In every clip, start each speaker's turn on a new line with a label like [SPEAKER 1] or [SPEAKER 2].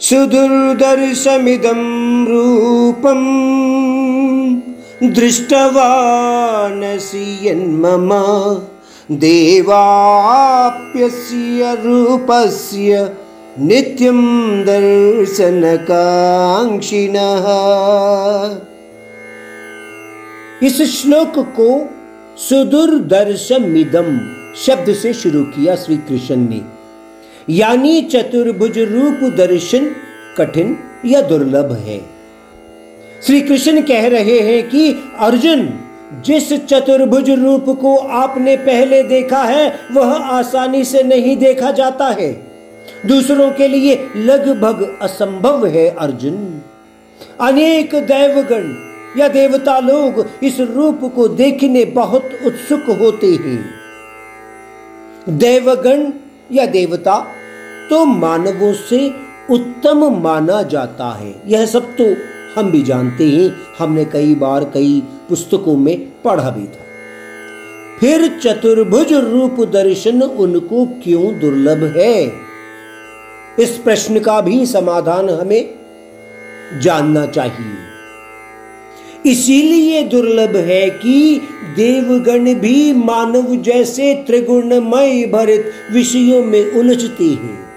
[SPEAKER 1] सुदुर्दर्शमिदं रूपम् दृष्टवानसि यन्मम देवाप्यस्य रूपस्य नित्यं दर्शनकाङ्क्षिणः। इस श्लोक को सुदुर्दर्शमिदम शब्द से शुरू किया श्री कृष्ण ने। यानी चतुर्भुज रूप दर्शन कठिन या दुर्लभ है। श्री कृष्ण कह रहे हैं कि अर्जुन, जिस चतुर्भुज रूप को आपने पहले देखा है, वह आसानी से नहीं देखा जाता है। दूसरों के लिए लगभग असंभव है अर्जुन। अनेक दैवगण या देवता लोग इस रूप को देखने बहुत उत्सुक होते हैं। देवगण या देवता तो मानवों से उत्तम माना जाता है। यह सब तो हम भी जानते हैं। हमने कई बार कई पुस्तकों में पढ़ा भी था। फिर चतुर्भुज रूप दर्शन उनको क्यों दुर्लभ है? इस प्रश्न का भी समाधान हमें जानना चाहिए। इसीलिए दुर्लभ है कि देवगण भी मानव जैसे त्रिगुणमय भरित विषयों में उलझते हैं।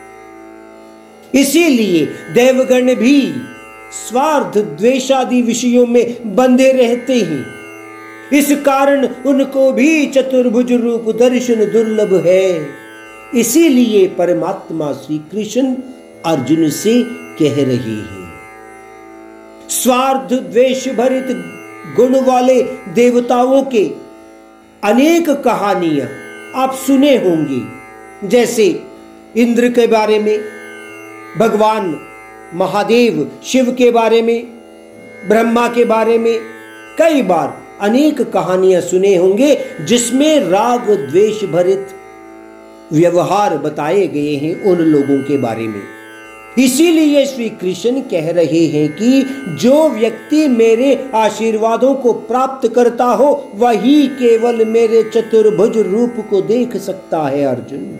[SPEAKER 1] इसीलिए देवगण भी स्वार्थ द्वेषादि विषयों में बंधे रहते हैं। इस कारण उनको भी चतुर्भुज रूप दर्शन दुर्लभ है। इसीलिए परमात्मा श्री कृष्ण अर्जुन से कह रहे हैं। स्वार्थ द्वेष भरित गुण वाले देवताओं के अनेक कहानियाँ आप सुने होंगे। जैसे इंद्र के बारे में भगवान महादेव शिव के बारे में, ब्रह्मा के बारे में कई बार अनेक कहानियाँ सुने होंगे, जिसमें राग द्वेष भरित व्यवहार बताए गए हैं उन लोगों के बारे में। इसीलिए श्री कृष्ण कह रहे हैं कि जो व्यक्ति मेरे आशीर्वादों को प्राप्त करता हो, वही केवल मेरे चतुर्भुज रूप को देख सकता है अर्जुन।